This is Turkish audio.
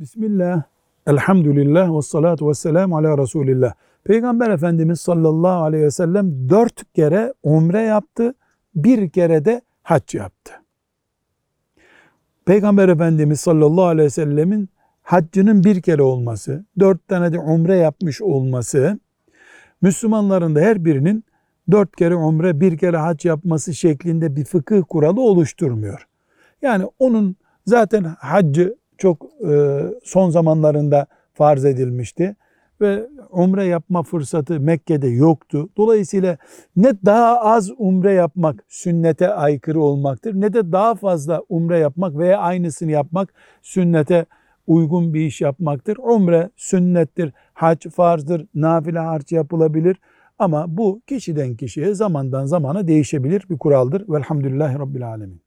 Bismillah, elhamdülillah ve salatu ve selamu ala Resulillah. Peygamber Efendimiz sallallahu aleyhi ve sellem dört kere umre yaptı, bir kere de hac yaptı. Peygamber Efendimiz sallallahu aleyhi ve sellemin haccının bir kere olması, dört tane de umre yapmış olması, Müslümanların da her birinin dört kere umre, bir kere hac yapması şeklinde bir fıkıh kuralı oluşturmuyor. Yani onun zaten haccı çok e, son zamanlarında farz edilmişti ve umre yapma fırsatı Mekke'de yoktu. Dolayısıyla ne daha az umre yapmak sünnete aykırı olmaktır ne de daha fazla umre yapmak veya aynısını yapmak sünnete uygun bir iş yapmaktır. Umre sünnettir, hac farzdır, nafile harç yapılabilir. Ama bu kişiden kişiye zamandan zamana değişebilir bir kuraldır. Velhamdülillahi Rabbil Alemin.